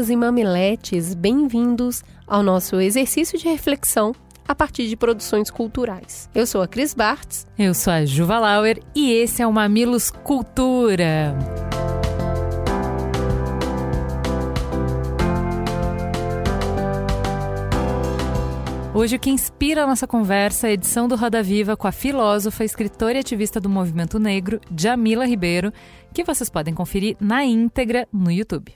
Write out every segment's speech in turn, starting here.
Mamileiros e mamiletes, bem-vindos ao nosso exercício de reflexão a partir de produções culturais. Eu sou a Cris Bartz. Eu sou a Juva Lauer e esse é o Mamilos Cultura. Hoje, o que inspira a nossa conversa é a edição do Roda Viva com a filósofa, escritora e ativista do movimento negro, Jamila Ribeiro, que vocês podem conferir na íntegra no YouTube.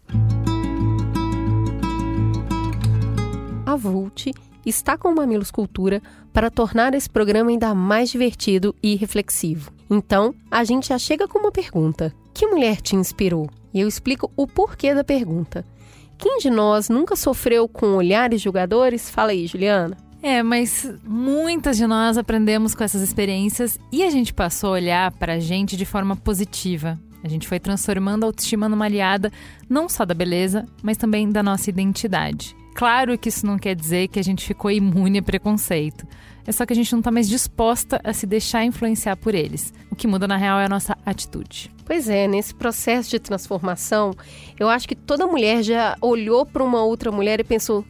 A Vult está com o Mamilos Cultura para tornar esse programa ainda mais divertido e reflexivo. Então, a gente já chega com uma pergunta: Que mulher te inspirou? E eu explico o porquê da pergunta. Quem de nós nunca sofreu com olhares julgadores? Fala aí, Juliana. É, mas muitas de nós aprendemos com essas experiências e a gente passou a olhar para a gente de forma positiva. A gente foi transformando a autoestima numa aliada não só da beleza, mas também da nossa identidade. Claro que isso não quer dizer que a gente ficou imune a preconceito. É só que a gente não está mais disposta a se deixar influenciar por eles. O que muda na real é a nossa atitude. Pois é, nesse processo de transformação, eu acho que toda mulher já olhou para uma outra mulher e pensou: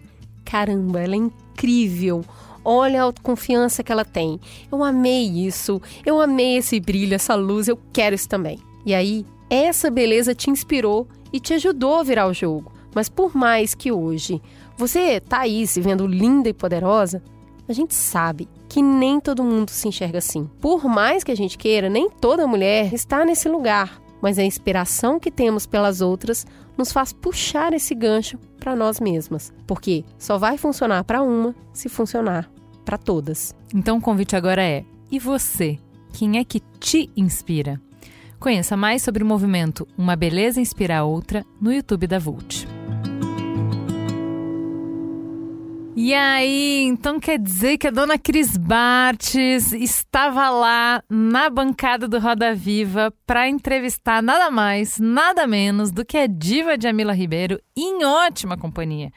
caramba, ela é incrível. Olha a autoconfiança que ela tem. Eu amei isso. Eu amei esse brilho, essa luz. Eu quero isso também. E aí, essa beleza te inspirou e te ajudou a virar o jogo. Mas por mais que hoje você tá aí se vendo linda e poderosa, a gente sabe que nem todo mundo se enxerga assim. Por mais que a gente queira, nem toda mulher está nesse lugar. Mas a inspiração que temos pelas outras nos faz puxar esse gancho para nós mesmas, porque só vai funcionar para uma se funcionar para todas. Então o convite agora é: e você? Quem é que te inspira? Conheça mais sobre o movimento Uma Beleza Inspira a Outra no YouTube da Vult. E aí, então quer dizer que a dona Cris Bartes estava lá na bancada do Roda Viva para entrevistar nada mais, nada menos do que a diva Jamila Ribeiro em ótima companhia.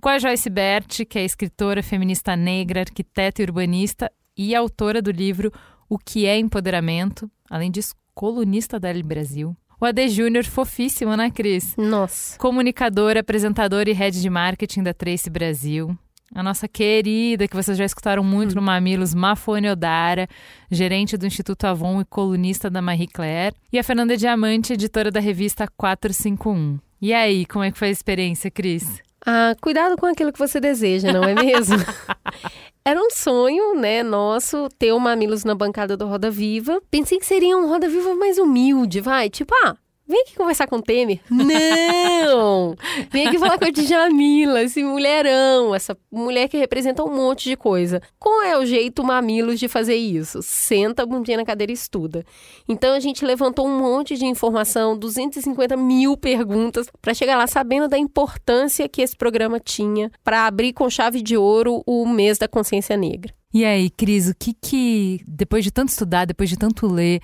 Com a Joyce Bert, que é escritora feminista negra, arquiteta e urbanista e autora do livro O que é Empoderamento, além disso, colunista da L Brasil. O AD Júnior, fofíssimo, né, Cris? Nossa. Comunicador, apresentador e head de marketing da Trace Brasil. A nossa querida, que vocês já escutaram muito hum. no Mamilos, Mafone Odara, gerente do Instituto Avon e colunista da Marie Claire. E a Fernanda Diamante, editora da revista 451. E aí, como é que foi a experiência, Cris? Ah, cuidado com aquilo que você deseja, não é mesmo? Era um sonho, né, nosso, ter o Mamilos na bancada do Roda Viva. Pensei que seria um Roda Viva mais humilde, vai. Tipo, ah, Vem aqui conversar com o Temer. Não! Vem aqui falar com a Djamila, esse mulherão, essa mulher que representa um monte de coisa. Qual é o jeito mamilos de fazer isso? Senta a bundinha na cadeira e estuda. Então a gente levantou um monte de informação, 250 mil perguntas, para chegar lá sabendo da importância que esse programa tinha para abrir com chave de ouro o mês da consciência negra. E aí, Cris, o que que, depois de tanto estudar, depois de tanto ler,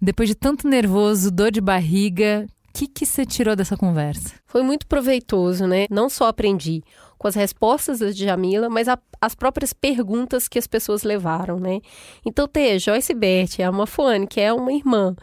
depois de tanto nervoso, dor de barriga, o que que você tirou dessa conversa? Foi muito proveitoso, né? Não só aprendi com as respostas da Jamila, mas a, as próprias perguntas que as pessoas levaram, né? Então, ter Joyce Bert, a Mafone, que é uma irmã,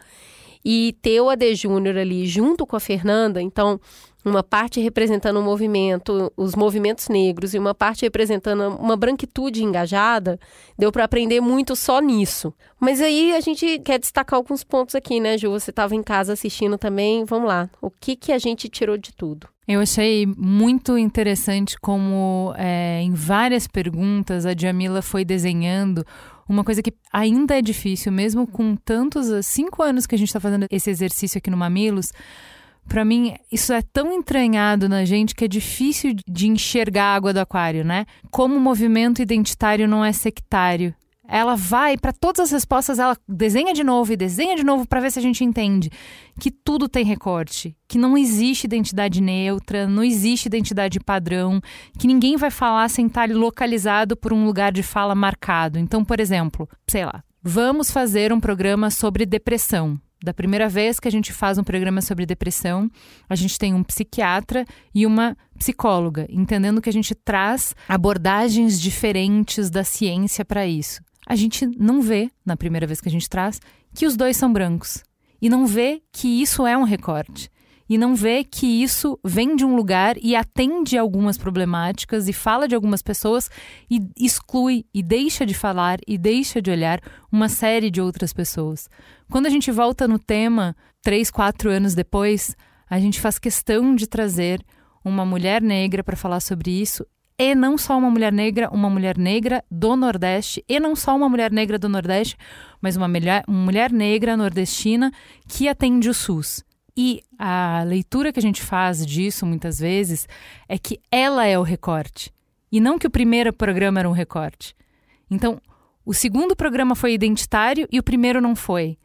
e ter o AD Júnior ali junto com a Fernanda, então uma parte representando o movimento, os movimentos negros, e uma parte representando uma branquitude engajada, deu para aprender muito só nisso. Mas aí a gente quer destacar alguns pontos aqui, né, Ju? Você estava em casa assistindo também. Vamos lá. O que, que a gente tirou de tudo? Eu achei muito interessante como é, em várias perguntas a Jamila foi desenhando uma coisa que ainda é difícil, mesmo com tantos cinco anos que a gente está fazendo esse exercício aqui no Mamilos para mim, isso é tão entranhado na gente que é difícil de enxergar a água do aquário, né? Como o movimento identitário não é sectário. ela vai para todas as respostas, ela desenha de novo e desenha de novo para ver se a gente entende que tudo tem recorte, que não existe identidade neutra, não existe identidade padrão, que ninguém vai falar sem estar localizado por um lugar de fala marcado. Então, por exemplo, sei lá, vamos fazer um programa sobre depressão. Da primeira vez que a gente faz um programa sobre depressão, a gente tem um psiquiatra e uma psicóloga, entendendo que a gente traz abordagens diferentes da ciência para isso. A gente não vê, na primeira vez que a gente traz, que os dois são brancos. E não vê que isso é um recorte e não vê que isso vem de um lugar e atende algumas problemáticas e fala de algumas pessoas e exclui e deixa de falar e deixa de olhar uma série de outras pessoas. Quando a gente volta no tema, três, quatro anos depois, a gente faz questão de trazer uma mulher negra para falar sobre isso e não só uma mulher negra, uma mulher negra do Nordeste, e não só uma mulher negra do Nordeste, mas uma mulher, uma mulher negra nordestina que atende o SUS. E a leitura que a gente faz disso muitas vezes é que ela é o recorte e não que o primeiro programa era um recorte. Então, o segundo programa foi identitário e o primeiro não foi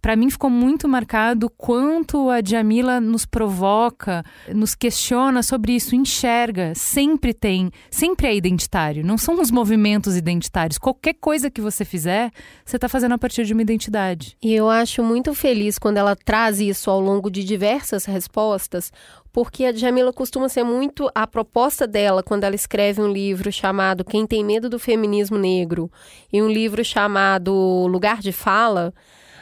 para mim ficou muito marcado quanto a Djamila nos provoca, nos questiona sobre isso, enxerga, sempre tem, sempre é identitário, não são os movimentos identitários. Qualquer coisa que você fizer, você está fazendo a partir de uma identidade. E eu acho muito feliz quando ela traz isso ao longo de diversas respostas, porque a Djamila costuma ser muito a proposta dela quando ela escreve um livro chamado Quem tem medo do feminismo negro e um livro chamado Lugar de Fala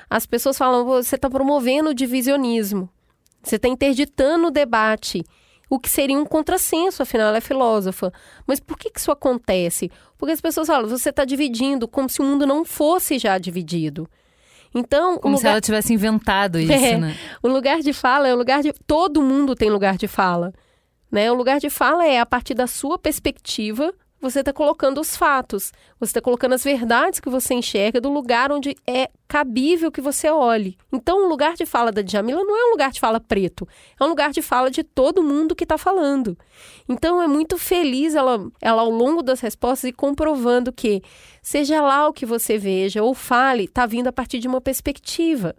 as pessoas falam: você está promovendo o divisionismo, você está interditando o debate, o que seria um contrassenso, afinal ela é filósofa. Mas por que, que isso acontece? Porque as pessoas falam: você está dividindo como se o mundo não fosse já dividido. Então, como lugar... se ela tivesse inventado isso, é, né? O lugar de fala é o lugar de. Todo mundo tem lugar de fala. Né? O lugar de fala é a partir da sua perspectiva você está colocando os fatos, você está colocando as verdades que você enxerga do lugar onde é cabível que você olhe. Então, o lugar de fala da Djamila não é um lugar de fala preto, é um lugar de fala de todo mundo que está falando. Então, é muito feliz ela, ela, ao longo das respostas, e comprovando que, seja lá o que você veja ou fale, está vindo a partir de uma perspectiva.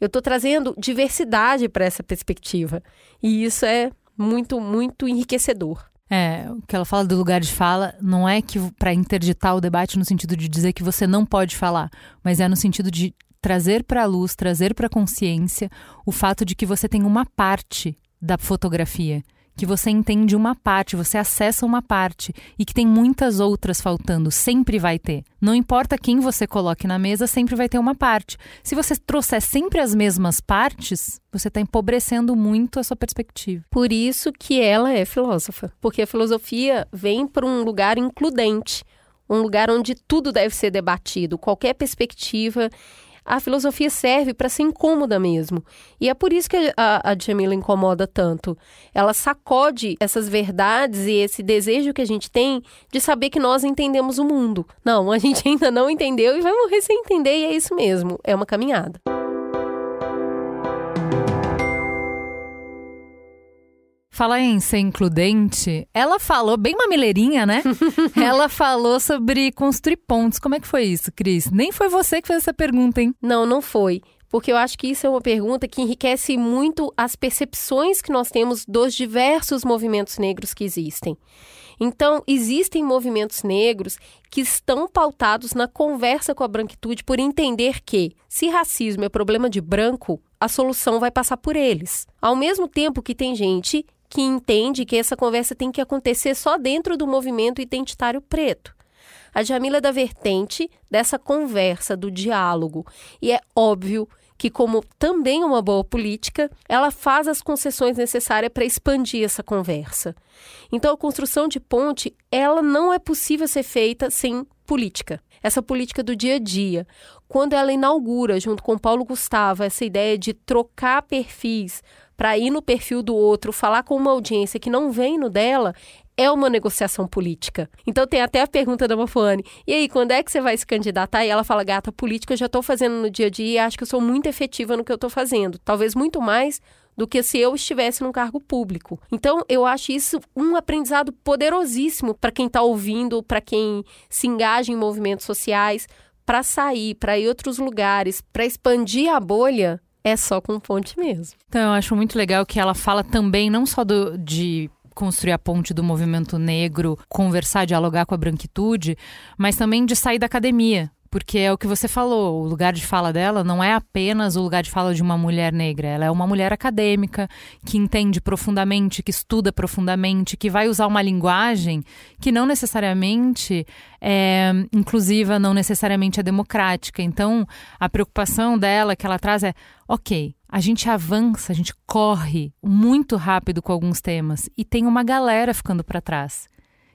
Eu estou trazendo diversidade para essa perspectiva. E isso é muito, muito enriquecedor. É, o que ela fala do lugar de fala não é que para interditar o debate no sentido de dizer que você não pode falar, mas é no sentido de trazer para a luz, trazer para a consciência o fato de que você tem uma parte da fotografia que você entende uma parte, você acessa uma parte e que tem muitas outras faltando, sempre vai ter. Não importa quem você coloque na mesa, sempre vai ter uma parte. Se você trouxer sempre as mesmas partes, você está empobrecendo muito a sua perspectiva. Por isso que ela é filósofa, porque a filosofia vem para um lugar includente, um lugar onde tudo deve ser debatido, qualquer perspectiva a filosofia serve para ser incômoda mesmo. E é por isso que a, a Jamila incomoda tanto. Ela sacode essas verdades e esse desejo que a gente tem de saber que nós entendemos o mundo. Não, a gente ainda não entendeu e vai morrer sem entender, e é isso mesmo. É uma caminhada. Falar em ser includente, ela falou, bem mamileirinha, né? ela falou sobre construir pontos. Como é que foi isso, Cris? Nem foi você que fez essa pergunta, hein? Não, não foi. Porque eu acho que isso é uma pergunta que enriquece muito as percepções que nós temos dos diversos movimentos negros que existem. Então, existem movimentos negros que estão pautados na conversa com a branquitude por entender que, se racismo é problema de branco, a solução vai passar por eles. Ao mesmo tempo que tem gente que entende que essa conversa tem que acontecer só dentro do movimento identitário preto. A Jamila é da vertente dessa conversa, do diálogo. E é óbvio que, como também uma boa política, ela faz as concessões necessárias para expandir essa conversa. Então, a construção de ponte, ela não é possível ser feita sem política. Essa política do dia a dia. Quando ela inaugura, junto com Paulo Gustavo, essa ideia de trocar perfis para ir no perfil do outro, falar com uma audiência que não vem no dela, é uma negociação política. Então tem até a pergunta da Mafone. E aí, quando é que você vai se candidatar? E ela fala, gata, política eu já estou fazendo no dia a dia e acho que eu sou muito efetiva no que eu estou fazendo. Talvez muito mais do que se eu estivesse num cargo público. Então, eu acho isso um aprendizado poderosíssimo para quem está ouvindo, para quem se engaja em movimentos sociais, para sair, para ir outros lugares, para expandir a bolha, é só com ponte mesmo. Então, eu acho muito legal que ela fala também não só do, de construir a ponte do movimento negro, conversar, dialogar com a branquitude, mas também de sair da academia porque é o que você falou, o lugar de fala dela não é apenas o lugar de fala de uma mulher negra, ela é uma mulher acadêmica que entende profundamente, que estuda profundamente, que vai usar uma linguagem que não necessariamente é inclusiva, não necessariamente é democrática. Então, a preocupação dela que ela traz é, ok, a gente avança, a gente corre muito rápido com alguns temas e tem uma galera ficando para trás.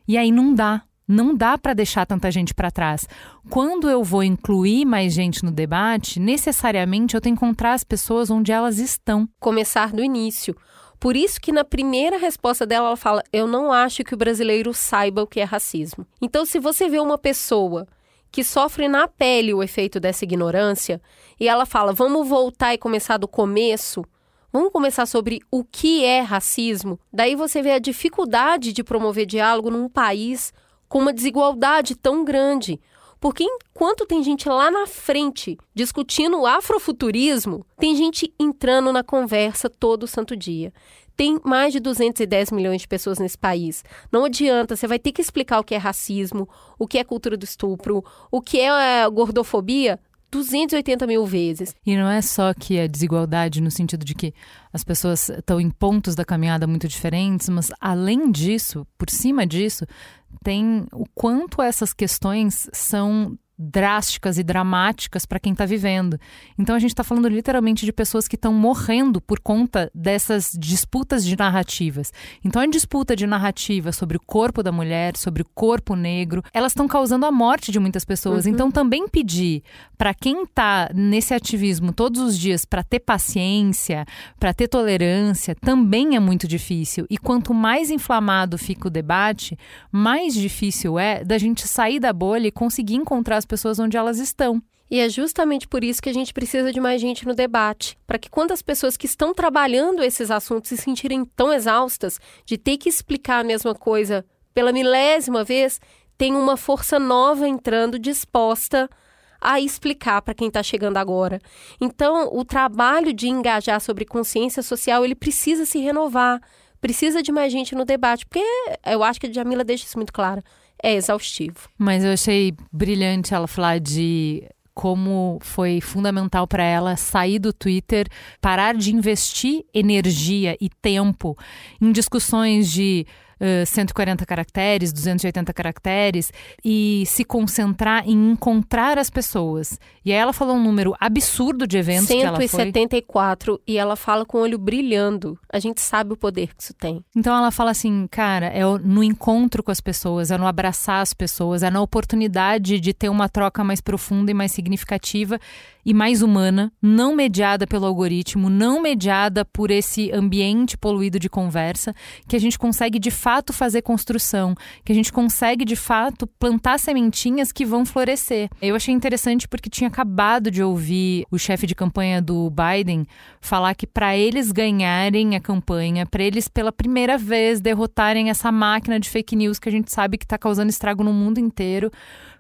E aí não dá. Não dá para deixar tanta gente para trás. Quando eu vou incluir mais gente no debate, necessariamente eu tenho que encontrar as pessoas onde elas estão. Começar do início. Por isso que na primeira resposta dela ela fala: "Eu não acho que o brasileiro saiba o que é racismo". Então, se você vê uma pessoa que sofre na pele o efeito dessa ignorância e ela fala: "Vamos voltar e começar do começo", Vamos começar sobre o que é racismo? Daí você vê a dificuldade de promover diálogo num país com uma desigualdade tão grande. Porque enquanto tem gente lá na frente discutindo o afrofuturismo, tem gente entrando na conversa todo santo dia. Tem mais de 210 milhões de pessoas nesse país. Não adianta, você vai ter que explicar o que é racismo, o que é cultura do estupro, o que é gordofobia 280 mil vezes. E não é só que é desigualdade no sentido de que as pessoas estão em pontos da caminhada muito diferentes, mas além disso, por cima disso, tem o quanto essas questões são drásticas e dramáticas para quem está vivendo. Então a gente está falando literalmente de pessoas que estão morrendo por conta dessas disputas de narrativas. Então a disputa de narrativa sobre o corpo da mulher, sobre o corpo negro, elas estão causando a morte de muitas pessoas. Uhum. Então também pedir para quem está nesse ativismo todos os dias para ter paciência, para ter tolerância, também é muito difícil. E quanto mais inflamado fica o debate, mais difícil é da gente sair da bolha e conseguir encontrar as pessoas onde elas estão. E é justamente por isso que a gente precisa de mais gente no debate, para que quando as pessoas que estão trabalhando esses assuntos se sentirem tão exaustas de ter que explicar a mesma coisa pela milésima vez, tem uma força nova entrando disposta a explicar para quem está chegando agora. Então, o trabalho de engajar sobre consciência social, ele precisa se renovar, precisa de mais gente no debate, porque eu acho que a Jamila deixa isso muito claro é exaustivo. Mas eu achei brilhante ela falar de como foi fundamental para ela sair do Twitter, parar de investir energia e tempo em discussões de 140 caracteres, 280 caracteres e se concentrar em encontrar as pessoas. E aí ela falou um número absurdo de eventos 174 que ela foi. e ela fala com o olho brilhando. A gente sabe o poder que isso tem. Então ela fala assim, cara, é no encontro com as pessoas, é no abraçar as pessoas, é na oportunidade de ter uma troca mais profunda e mais significativa e mais humana, não mediada pelo algoritmo, não mediada por esse ambiente poluído de conversa, que a gente consegue de fato fazer construção, que a gente consegue de fato plantar sementinhas que vão florescer. Eu achei interessante porque tinha acabado de ouvir o chefe de campanha do Biden falar que para eles ganharem a campanha, para eles pela primeira vez derrotarem essa máquina de fake news que a gente sabe que está causando estrago no mundo inteiro,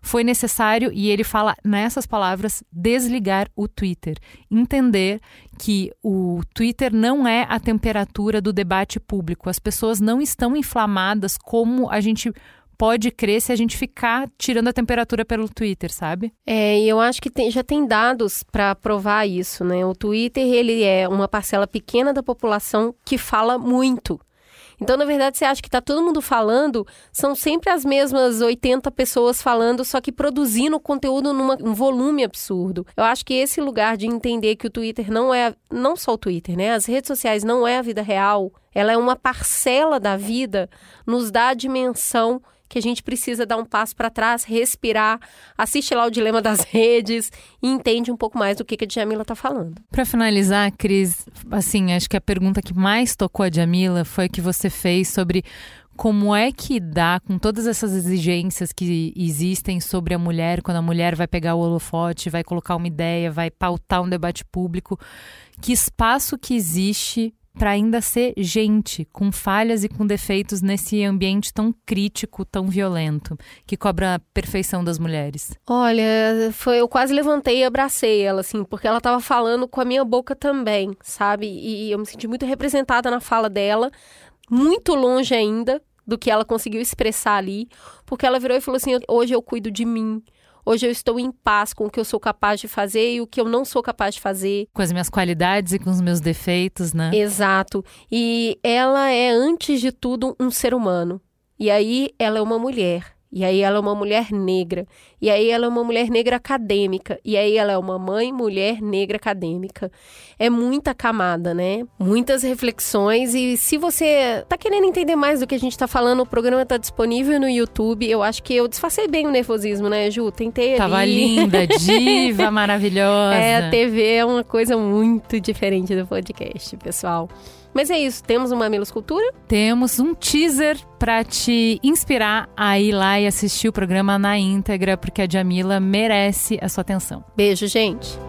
foi necessário, e ele fala nessas palavras, desligar o Twitter. Entender que o Twitter não é a temperatura do debate público. As pessoas não estão inflamadas como a gente pode crer se a gente ficar tirando a temperatura pelo Twitter, sabe? É, e eu acho que tem, já tem dados para provar isso, né? O Twitter, ele é uma parcela pequena da população que fala muito. Então, na verdade, você acha que está todo mundo falando, são sempre as mesmas 80 pessoas falando, só que produzindo conteúdo num um volume absurdo. Eu acho que esse lugar de entender que o Twitter não é, não só o Twitter, né? As redes sociais não é a vida real, ela é uma parcela da vida, nos dá a dimensão que a gente precisa dar um passo para trás, respirar, assiste lá o Dilema das Redes e entende um pouco mais do que, que a Djamila está falando. Para finalizar, Cris, assim, acho que a pergunta que mais tocou a Djamila foi a que você fez sobre como é que dá com todas essas exigências que existem sobre a mulher, quando a mulher vai pegar o holofote, vai colocar uma ideia, vai pautar um debate público, que espaço que existe para ainda ser gente, com falhas e com defeitos nesse ambiente tão crítico, tão violento, que cobra a perfeição das mulheres? Olha, foi eu quase levantei e abracei ela assim, porque ela estava falando com a minha boca também, sabe? E eu me senti muito representada na fala dela, muito longe ainda do que ela conseguiu expressar ali, porque ela virou e falou assim: "Hoje eu cuido de mim". Hoje eu estou em paz com o que eu sou capaz de fazer e o que eu não sou capaz de fazer. Com as minhas qualidades e com os meus defeitos, né? Exato. E ela é, antes de tudo, um ser humano. E aí ela é uma mulher. E aí ela é uma mulher negra. E aí ela é uma mulher negra acadêmica. E aí ela é uma mãe mulher negra acadêmica. É muita camada, né? Muitas reflexões. E se você tá querendo entender mais do que a gente tá falando, o programa tá disponível no YouTube. Eu acho que eu disfarcei bem o nervosismo, né, Ju? Tentei Tava ali. linda, diva, maravilhosa. É, a TV é uma coisa muito diferente do podcast, pessoal. Mas é isso, temos uma Mamilos Cultura? Temos um teaser para te inspirar a ir lá e assistir o programa na íntegra, porque a Jamila merece a sua atenção. Beijo, gente!